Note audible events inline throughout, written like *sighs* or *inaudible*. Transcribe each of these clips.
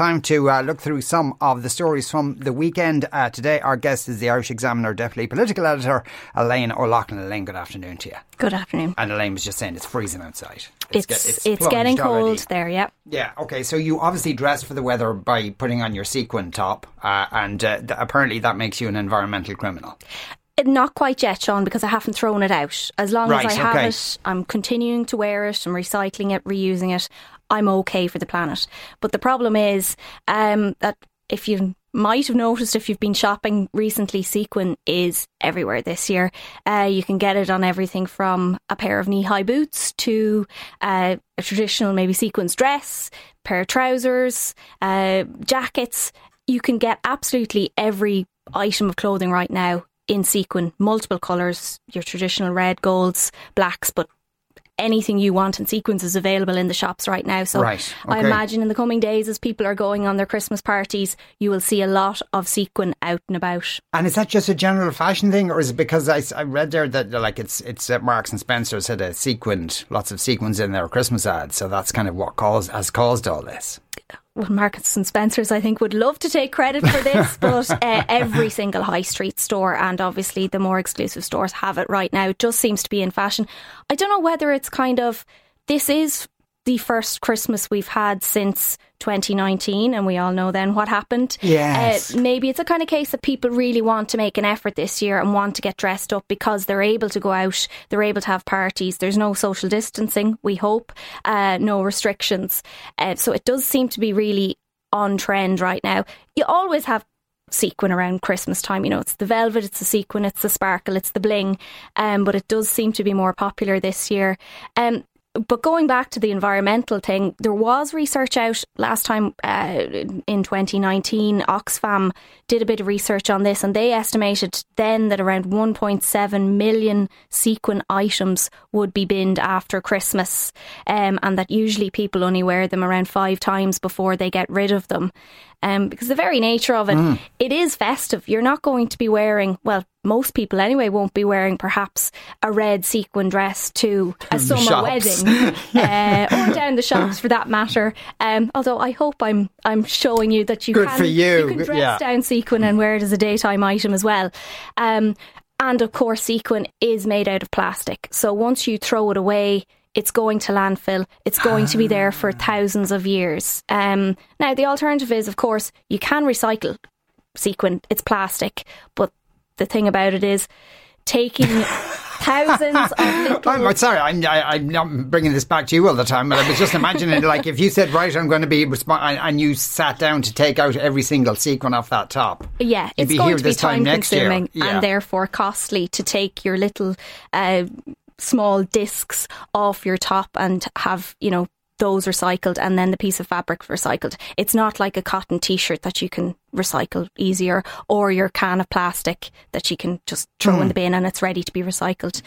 Time to uh, look through some of the stories from the weekend. Uh, today, our guest is the Irish Examiner Deputy Political Editor, Elaine O'Loughlin. Elaine, good afternoon to you. Good afternoon. And Elaine was just saying it's freezing outside. It's get- it's, getting plunged cold already. there. Yeah. Yeah, okay, so you obviously dress for the weather by putting on your sequin top, uh, and uh, th- apparently that makes you an environmental criminal. Not quite yet, Sean, because I haven't thrown it out. As long Right, as I have okay. it, I'm continuing to wear it, I'm recycling it, reusing it. I'm okay for the planet. But the problem is um, that if you might have noticed if you've been shopping recently, sequin is everywhere this year. Uh, you can get it on everything from a pair of knee high boots to uh, a traditional, maybe sequins dress, pair of trousers, uh, jackets. You can get absolutely every item of clothing right now in sequin, multiple colours, your traditional red, golds, blacks, but anything you want in sequins is available in the shops right now. So Right, I imagine in the coming days, as people are going on their Christmas parties, you will see a lot of sequin out and about. And is that just a general fashion thing, or is it because I read there that like it's it's uh, Marks and Spencer's had a sequined lots of sequins in their Christmas ads, so that's kind of what caused has caused all this. Well, Marks and Spencers, I think, would love to take credit for this, *laughs* but uh, every single high street store and obviously the more exclusive stores have it right now. It just seems to be in fashion. I don't know whether it's kind of this is the first Christmas we've had since 2019, and we all know then what happened. Yes. Uh, maybe it's a kind of case that people really want to make an effort this year and want to get dressed up because they're able to go out, they're able to have parties. There's no social distancing, we hope, uh, no restrictions. Uh, so it does seem to be really on trend right now. You always have sequin around Christmas time. You know, it's the velvet, it's the sequin, it's the sparkle, it's the bling. Um, but it does seem to be more popular this year. Um, but going back to the environmental thing, there was research out last time uh, in 2019. Oxfam did a bit of research on this, and they estimated then that around 1.7 million sequin items would be binned after Christmas, um, and that usually people only wear them around five times before they get rid of them. Um, because the very nature of it, it is festive. You're not going to be wearing, well, most people anyway won't be wearing perhaps a red sequin dress to a summer shops. wedding *laughs* uh, or down the shops for that matter. Um, although I hope I'm I'm showing you that you Good can for you. can dress Yeah. down sequin and wear it as a daytime item as well. Um, and of course, sequin is made out of plastic. So once you throw it away, it's going to landfill. It's going to be there for thousands of years. Um, now, the alternative is, of course, you can recycle sequin. It's plastic, but the thing about it is taking *laughs* thousands of I'm sorry, I'm I, I'm not bringing this back to you all the time, but I was just imagining like if you said right, I'm going to be resp- and you sat down to take out every single sequin off that top. Yeah, it's be going here to be time time next year. consuming Yeah. and therefore costly to take your little uh, small discs off your top and have, you know, those recycled and then the piece of fabric recycled. It's not like a cotton t shirt that you can recycle easier or your can of plastic that you can just throw Hmm. in the bin and it's ready to be recycled.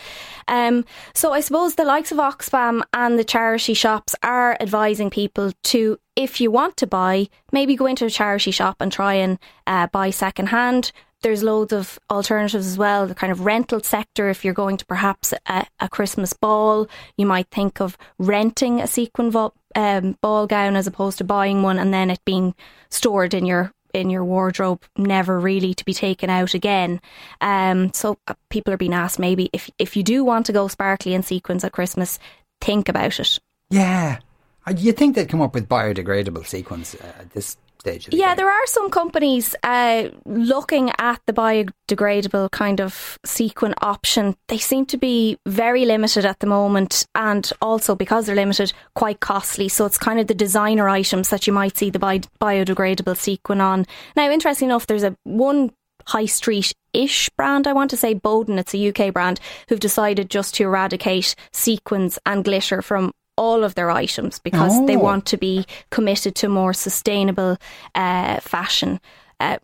Um, so I suppose the likes of Oxfam and the charity shops are advising people to, if you want to buy, maybe go into a charity shop and try and uh, buy second hand. There's loads of alternatives as well. The kind of rental sector, if you're going to perhaps a, a Christmas ball, you might think of renting a sequin vo- um, ball gown as opposed to buying one and then it being stored in your in your wardrobe, never really to be taken out again. Um, so uh, people are being asked maybe if if you do want to go sparkly and sequins at Christmas, think about it. Yeah, Uh, you think they'd come up with biodegradable sequins uh, this stage? The Yeah, game? there are some companies uh, looking at the biodegradable kind of sequin option. They seem to be very limited at the moment, and also because they're limited, quite costly. So it's kind of the designer items that you might see the bi- biodegradable sequin on. Now, interesting enough, there's a one high street ish brand, I want to say Boden, it's a UK brand, who've decided just to eradicate sequins and glitter from all of their items because they Oh. want to be committed to more sustainable uh, fashion. Uh,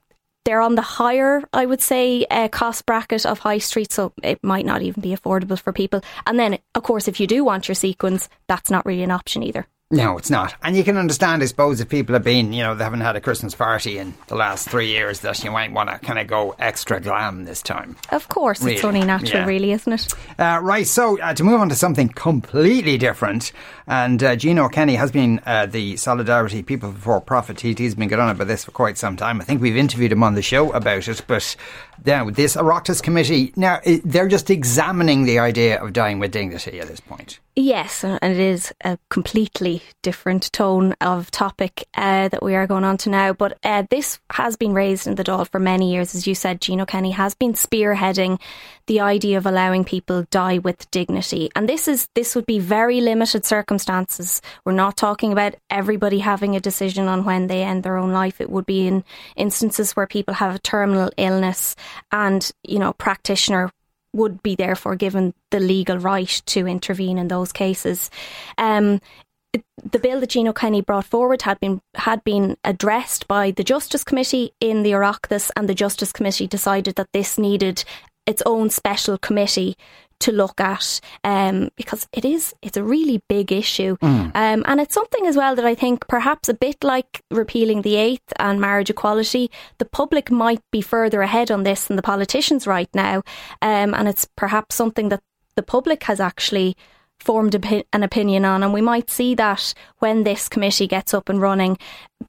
they're on the higher, I would say, uh, cost bracket of high street, so it might not even be affordable for people. And then, of course, if you do want your sequins, that's not really an option either. No, it's not. And you can understand, I suppose, if people have been, you know, they haven't had a Christmas party in the last three years, that you might want to kind of go extra glam this time. Of course, Really? it's only natural, Yeah. really, isn't it? Uh, right, so uh, to move on to something completely different, and uh, Gino Kenny has been uh, the Solidarity People Before Profit. He, he's been going on about this for quite some time. I think we've interviewed him on the show about it, but now this Oireachtas committee, now, they're just examining the idea of dying with dignity at this point. Yes, and it is a completely different tone of topic uh, that we are going on to now. But uh, this has been raised in the Dáil for many years. As you said, Gino Kenny has been spearheading the idea of allowing people die with dignity. And this is this would be very limited circumstances. We're not talking about everybody having a decision on when they end their own life. It would be in instances where people have a terminal illness and, you know, practitioner would be therefore given the legal right to intervene in those cases. Um, the bill that Gino Kenny brought forward had been had been addressed by the Justice Committee in the Oireachtas, and the Justice Committee decided that this needed its own special committee to look at um, because it is it's a really big issue. Um, and it's something as well that I think perhaps a bit like repealing the eighth and marriage equality the public might be further ahead on this than the politicians right now. Um, and it's perhaps something that the public has actually formed an opinion on and we might see that when this committee gets up and running.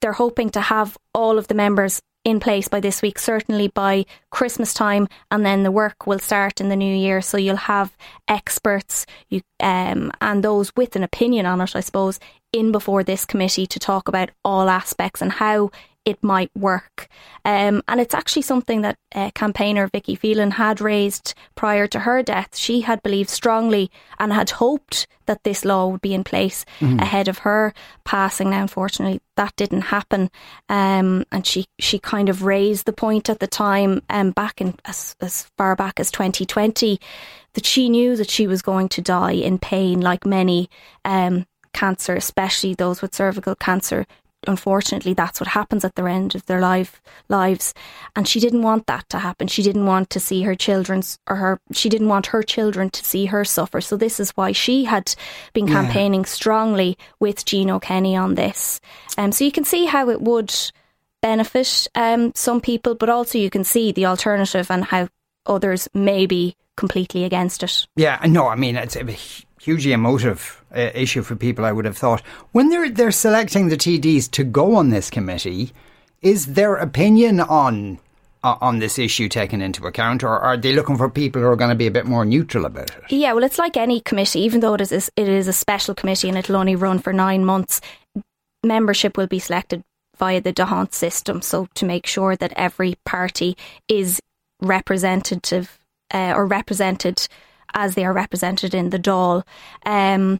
They're hoping to have all of the members in place by this week, certainly by Christmas time, and then the work will start in the new year. So you'll have experts you, um, and those with an opinion on it, I suppose, in before this committee to talk about all aspects and how it might work. Um, and it's actually something that uh, campaigner Vicky Phelan had raised prior to her death. She had believed strongly and had hoped that this law would be in place ahead of her passing. Now, unfortunately, that didn't happen. Um, and she, she kind of raised the point at the time, um, back in as, as far back as 2020, that she knew that she was going to die in pain, like many um, cancer, especially those with cervical cancer, unfortunately that's what happens at the end of their life lives. And she didn't want that to happen. She didn't want to see her children's or her she didn't want her children to see her suffer. So this is why she had been campaigning strongly with Gino Kenny on this. Um, so you can see how it would benefit um, some people but also you can see the alternative and how others may be completely against it. Yeah, no, I mean it's a hugely emotive uh, issue for people. I would have thought when they're they're selecting the TDs to go on this committee, is their opinion on uh, on this issue taken into account, or are they looking for people who are going to be a bit more neutral about it? Yeah, well, it's like any committee, even though it is it is a special committee and it'll only run for nine months. Membership will be selected via the d'Hondt system, so to make sure that every party is representative uh, or represented as they are represented in the Dáil. Um,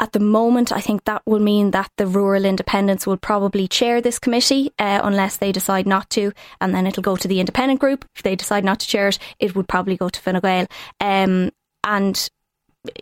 at the moment, I think that will mean that the rural independents will probably chair this committee uh, unless they decide not to, and then it'll go to the independent group. If they decide not to chair it, it would probably go to Fine Gael. Um, and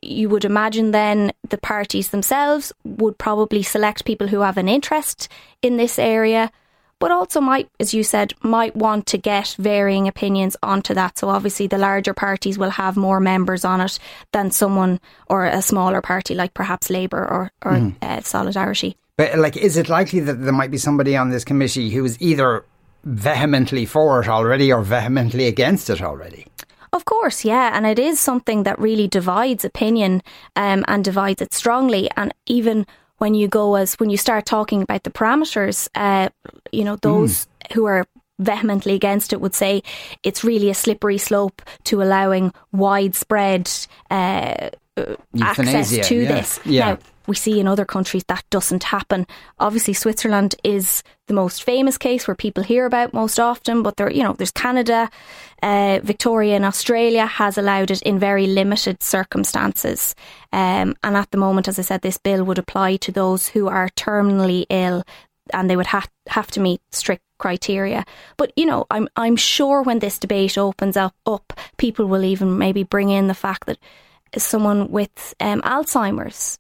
you would imagine then the parties themselves would probably select people who have an interest in this area, but also might, as you said, might want to get varying opinions onto that. So obviously the larger parties will have more members on it than someone or a smaller party like perhaps Labour or, or uh, Solidarity. But like, is it likely that there might be somebody on this committee who is either vehemently for it already or vehemently against it already? Of course, yeah, and it is something that really divides opinion um, and divides it strongly. And even when you go as when you start talking about the parameters, uh, you know those who are vehemently against it would say it's really a slippery slope to allowing widespread uh, uh, access to yeah, this. yeah. Now, we see in other countries that doesn't happen. Obviously, Switzerland is the most famous case where people hear about most often, but there, you know, there's Canada, uh, Victoria and Australia has allowed it in very limited circumstances. Um, and at the moment, as I said, this bill would apply to those who are terminally ill, and they would ha- have to meet strict criteria. But you know, I'm I'm sure when this debate opens up, up people will even maybe bring in the fact that someone with um, Alzheimer's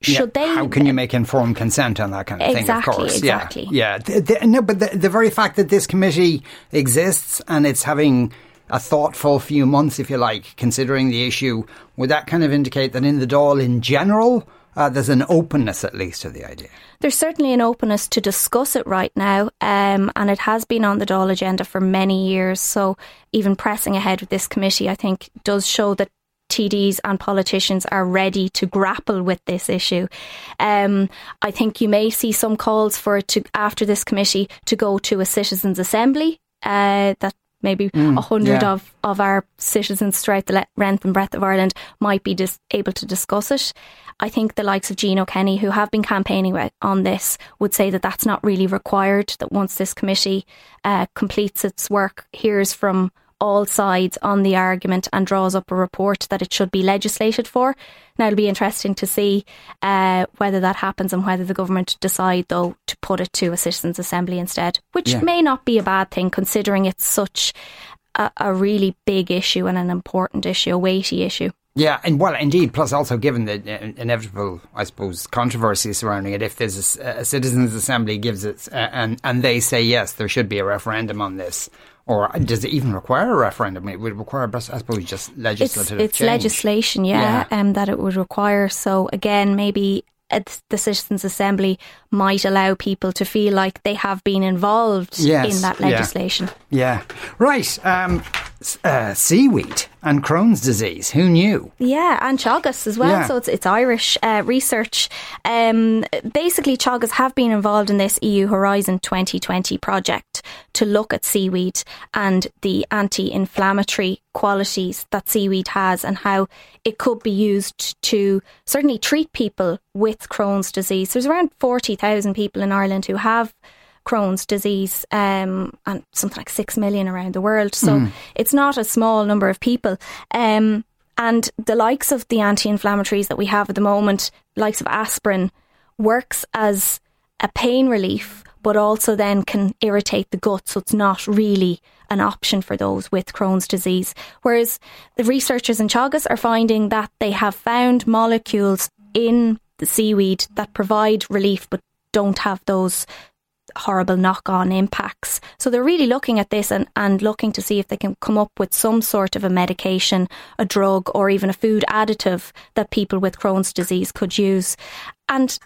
should Yeah, they How can you make informed consent on that kind of Exactly, thing? Of course, exactly. Yeah, yeah. The- the- no, but the, the very fact that this committee exists and it's having a thoughtful few months, if you like, considering the issue, would that kind of indicate that in the Dáil in general, uh, there's an openness at least to the idea. There's certainly an openness to discuss it right now, um, and it has been on the Dáil agenda for many years. So even pressing ahead with this committee, I think, does show that TDs and politicians are ready to grapple with this issue. Um, I think you may see some calls for it to, after this committee, to go to a citizens' assembly. Uh, that maybe mm, a hundred yeah. of, of our citizens throughout the length and breadth of Ireland might be dis- able to discuss it. I think the likes of Gino Kenny, who have been campaigning on this, would say that that's not really required. That once this committee uh, completes its work, hears from all sides on the argument and draws up a report that it should be legislated for. Now it'll be interesting to see uh, whether that happens and whether the government decide though to put it to a citizens' assembly instead, which yeah. may not be a bad thing considering it's such a, a really big issue and an important issue, a weighty issue. Yeah, and well, indeed. Plus, also given the uh, inevitable, I suppose, controversy surrounding it, if there's a, a citizens' assembly gives it, uh, and and they say yes, there should be a referendum on this, or does it even require a referendum? It would require, I suppose, just legislative. It's, it's legislation, yeah, yeah. Um, that it would require. So again, maybe the Citizens' Assembly might allow people to feel like they have been involved yes, in that legislation. Yeah, yeah. right. Um, uh, seaweed and Crohn's disease. Who knew? Yeah, and Teagasc as well. Yeah. So it's it's Irish uh, research. Um, basically, Teagasc have been involved in this EU Horizon 2020 project to look at seaweed and the anti-inflammatory qualities that seaweed has and how it could be used to certainly treat people with Crohn's disease. There's around 40,000 people in Ireland who have Crohn's disease, um, and something like six million around the world. So mm. it's not a small number of people. Um, and the likes of the anti-inflammatories that we have at the moment, likes of aspirin, works as a pain relief, but also then can irritate the gut. So it's not really an option for those with Crohn's disease. Whereas the researchers in Teagasc are finding that they have found molecules in the seaweed that provide relief but don't have those horrible knock on impacts. So they're really looking at this and, and looking to see if they can come up with some sort of a medication, a drug, or even a food additive that people with Crohn's disease could use. And,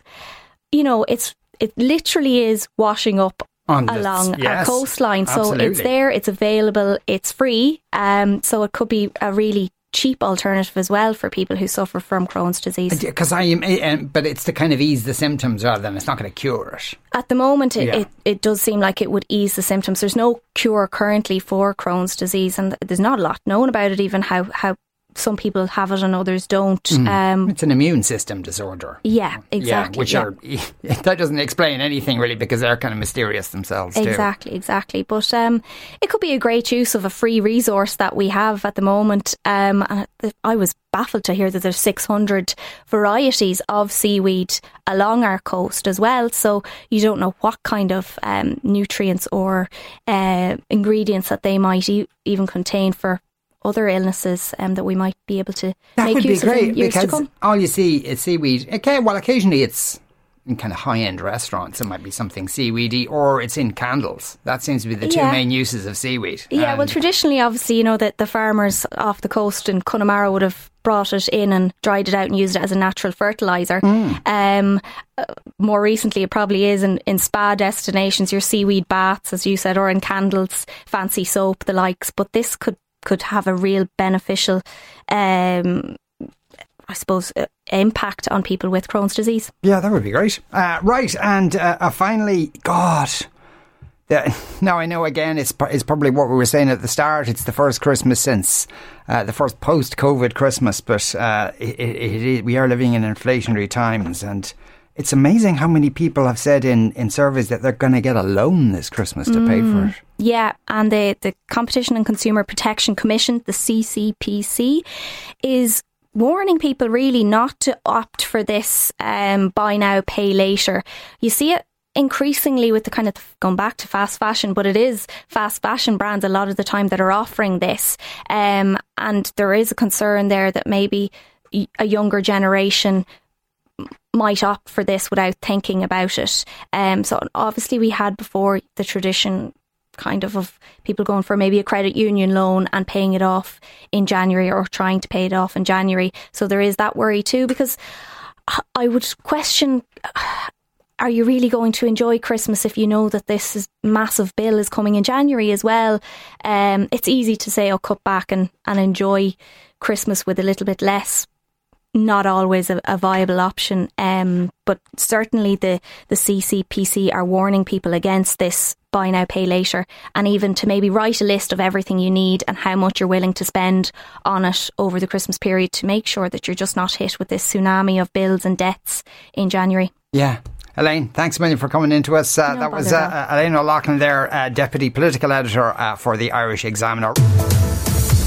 you know, it's it literally is washing up along yes, our coastline. Absolutely. So it's there, it's available, it's free. Um, so it could be a really cheap alternative as well for people who suffer from Crohn's disease. Because I am, eh, eh, but it's to kind of ease the symptoms rather than it's not going to cure it. At the moment, it, yeah. it, it, does seem like it would ease the symptoms. There's no cure currently for Crohn's disease, and there's not a lot known about it, even how, how some people have it and others don't. Mm. Um, it's an immune system disorder. Yeah, exactly. Yeah, which yeah. are *laughs* that doesn't explain anything really because they're kind of mysterious themselves. Exactly, too. exactly. But um, it could be a great use of a free resource that we have at the moment. Um, and I was baffled to hear that there's 600 varieties of seaweed along our coast as well. So you don't know what kind of um, nutrients or uh, ingredients that they might e- even contain for other illnesses um, that we might be able to that make would use be great of in years because to come. all you see is seaweed. Okay, well, occasionally it's in kind of high end restaurants. It might be something seaweedy, or it's in candles. That seems to be the two yeah. main uses of seaweed. Yeah, and well, traditionally, obviously, you know that the farmers off the coast in Connemara would have brought it in and dried it out and used it as a natural fertilizer. Mm. Um, uh, more recently, it probably is in, in spa destinations, your seaweed baths, as you said, or in candles, fancy soap, the likes. But this could could have a real beneficial um, I suppose, uh, impact on people with Crohn's disease. Yeah, that would be great. Uh, right, and uh, uh finally, God. *laughs* now I know again it's, it's probably what we were saying at the start. It's the first Christmas since uh, the first post-COVID Christmas, but uh, it, it, it, we are living in inflationary times, and it's amazing how many people have said in, in surveys that they're going to get a loan this Christmas to mm, pay for mm. it. Yeah, and the, the Competition and Consumer Protection Commission, the CCPC, is warning people really not to opt for this um, buy now, pay later. You see it increasingly with the kind of going back to fast fashion, but it is fast fashion brands a lot of the time that are offering this. Um, and there is a concern there that maybe a younger generation might opt for this without thinking about it. Um, so obviously we had before the tradition kind of of people going for maybe a credit union loan and paying it off in January or trying to pay it off in January. So there is that worry too because I would question *sighs* are you really going to enjoy Christmas if you know that this is massive bill is coming in January as well? Um, it's easy to say, oh, cut back and, and enjoy Christmas with a little bit less. Not always a, a viable option, um, but certainly the, the CCPC are warning people against this buy now, pay later, and even to maybe write a list of everything you need and how much you're willing to spend on it over the Christmas period to make sure that you're just not hit with this tsunami of bills and debts in January. Yeah, Elaine, thanks a million for coming into us. Uh, no that was uh, Elaine O'Loughlin there, uh, Deputy Political Editor uh, for the Irish Examiner.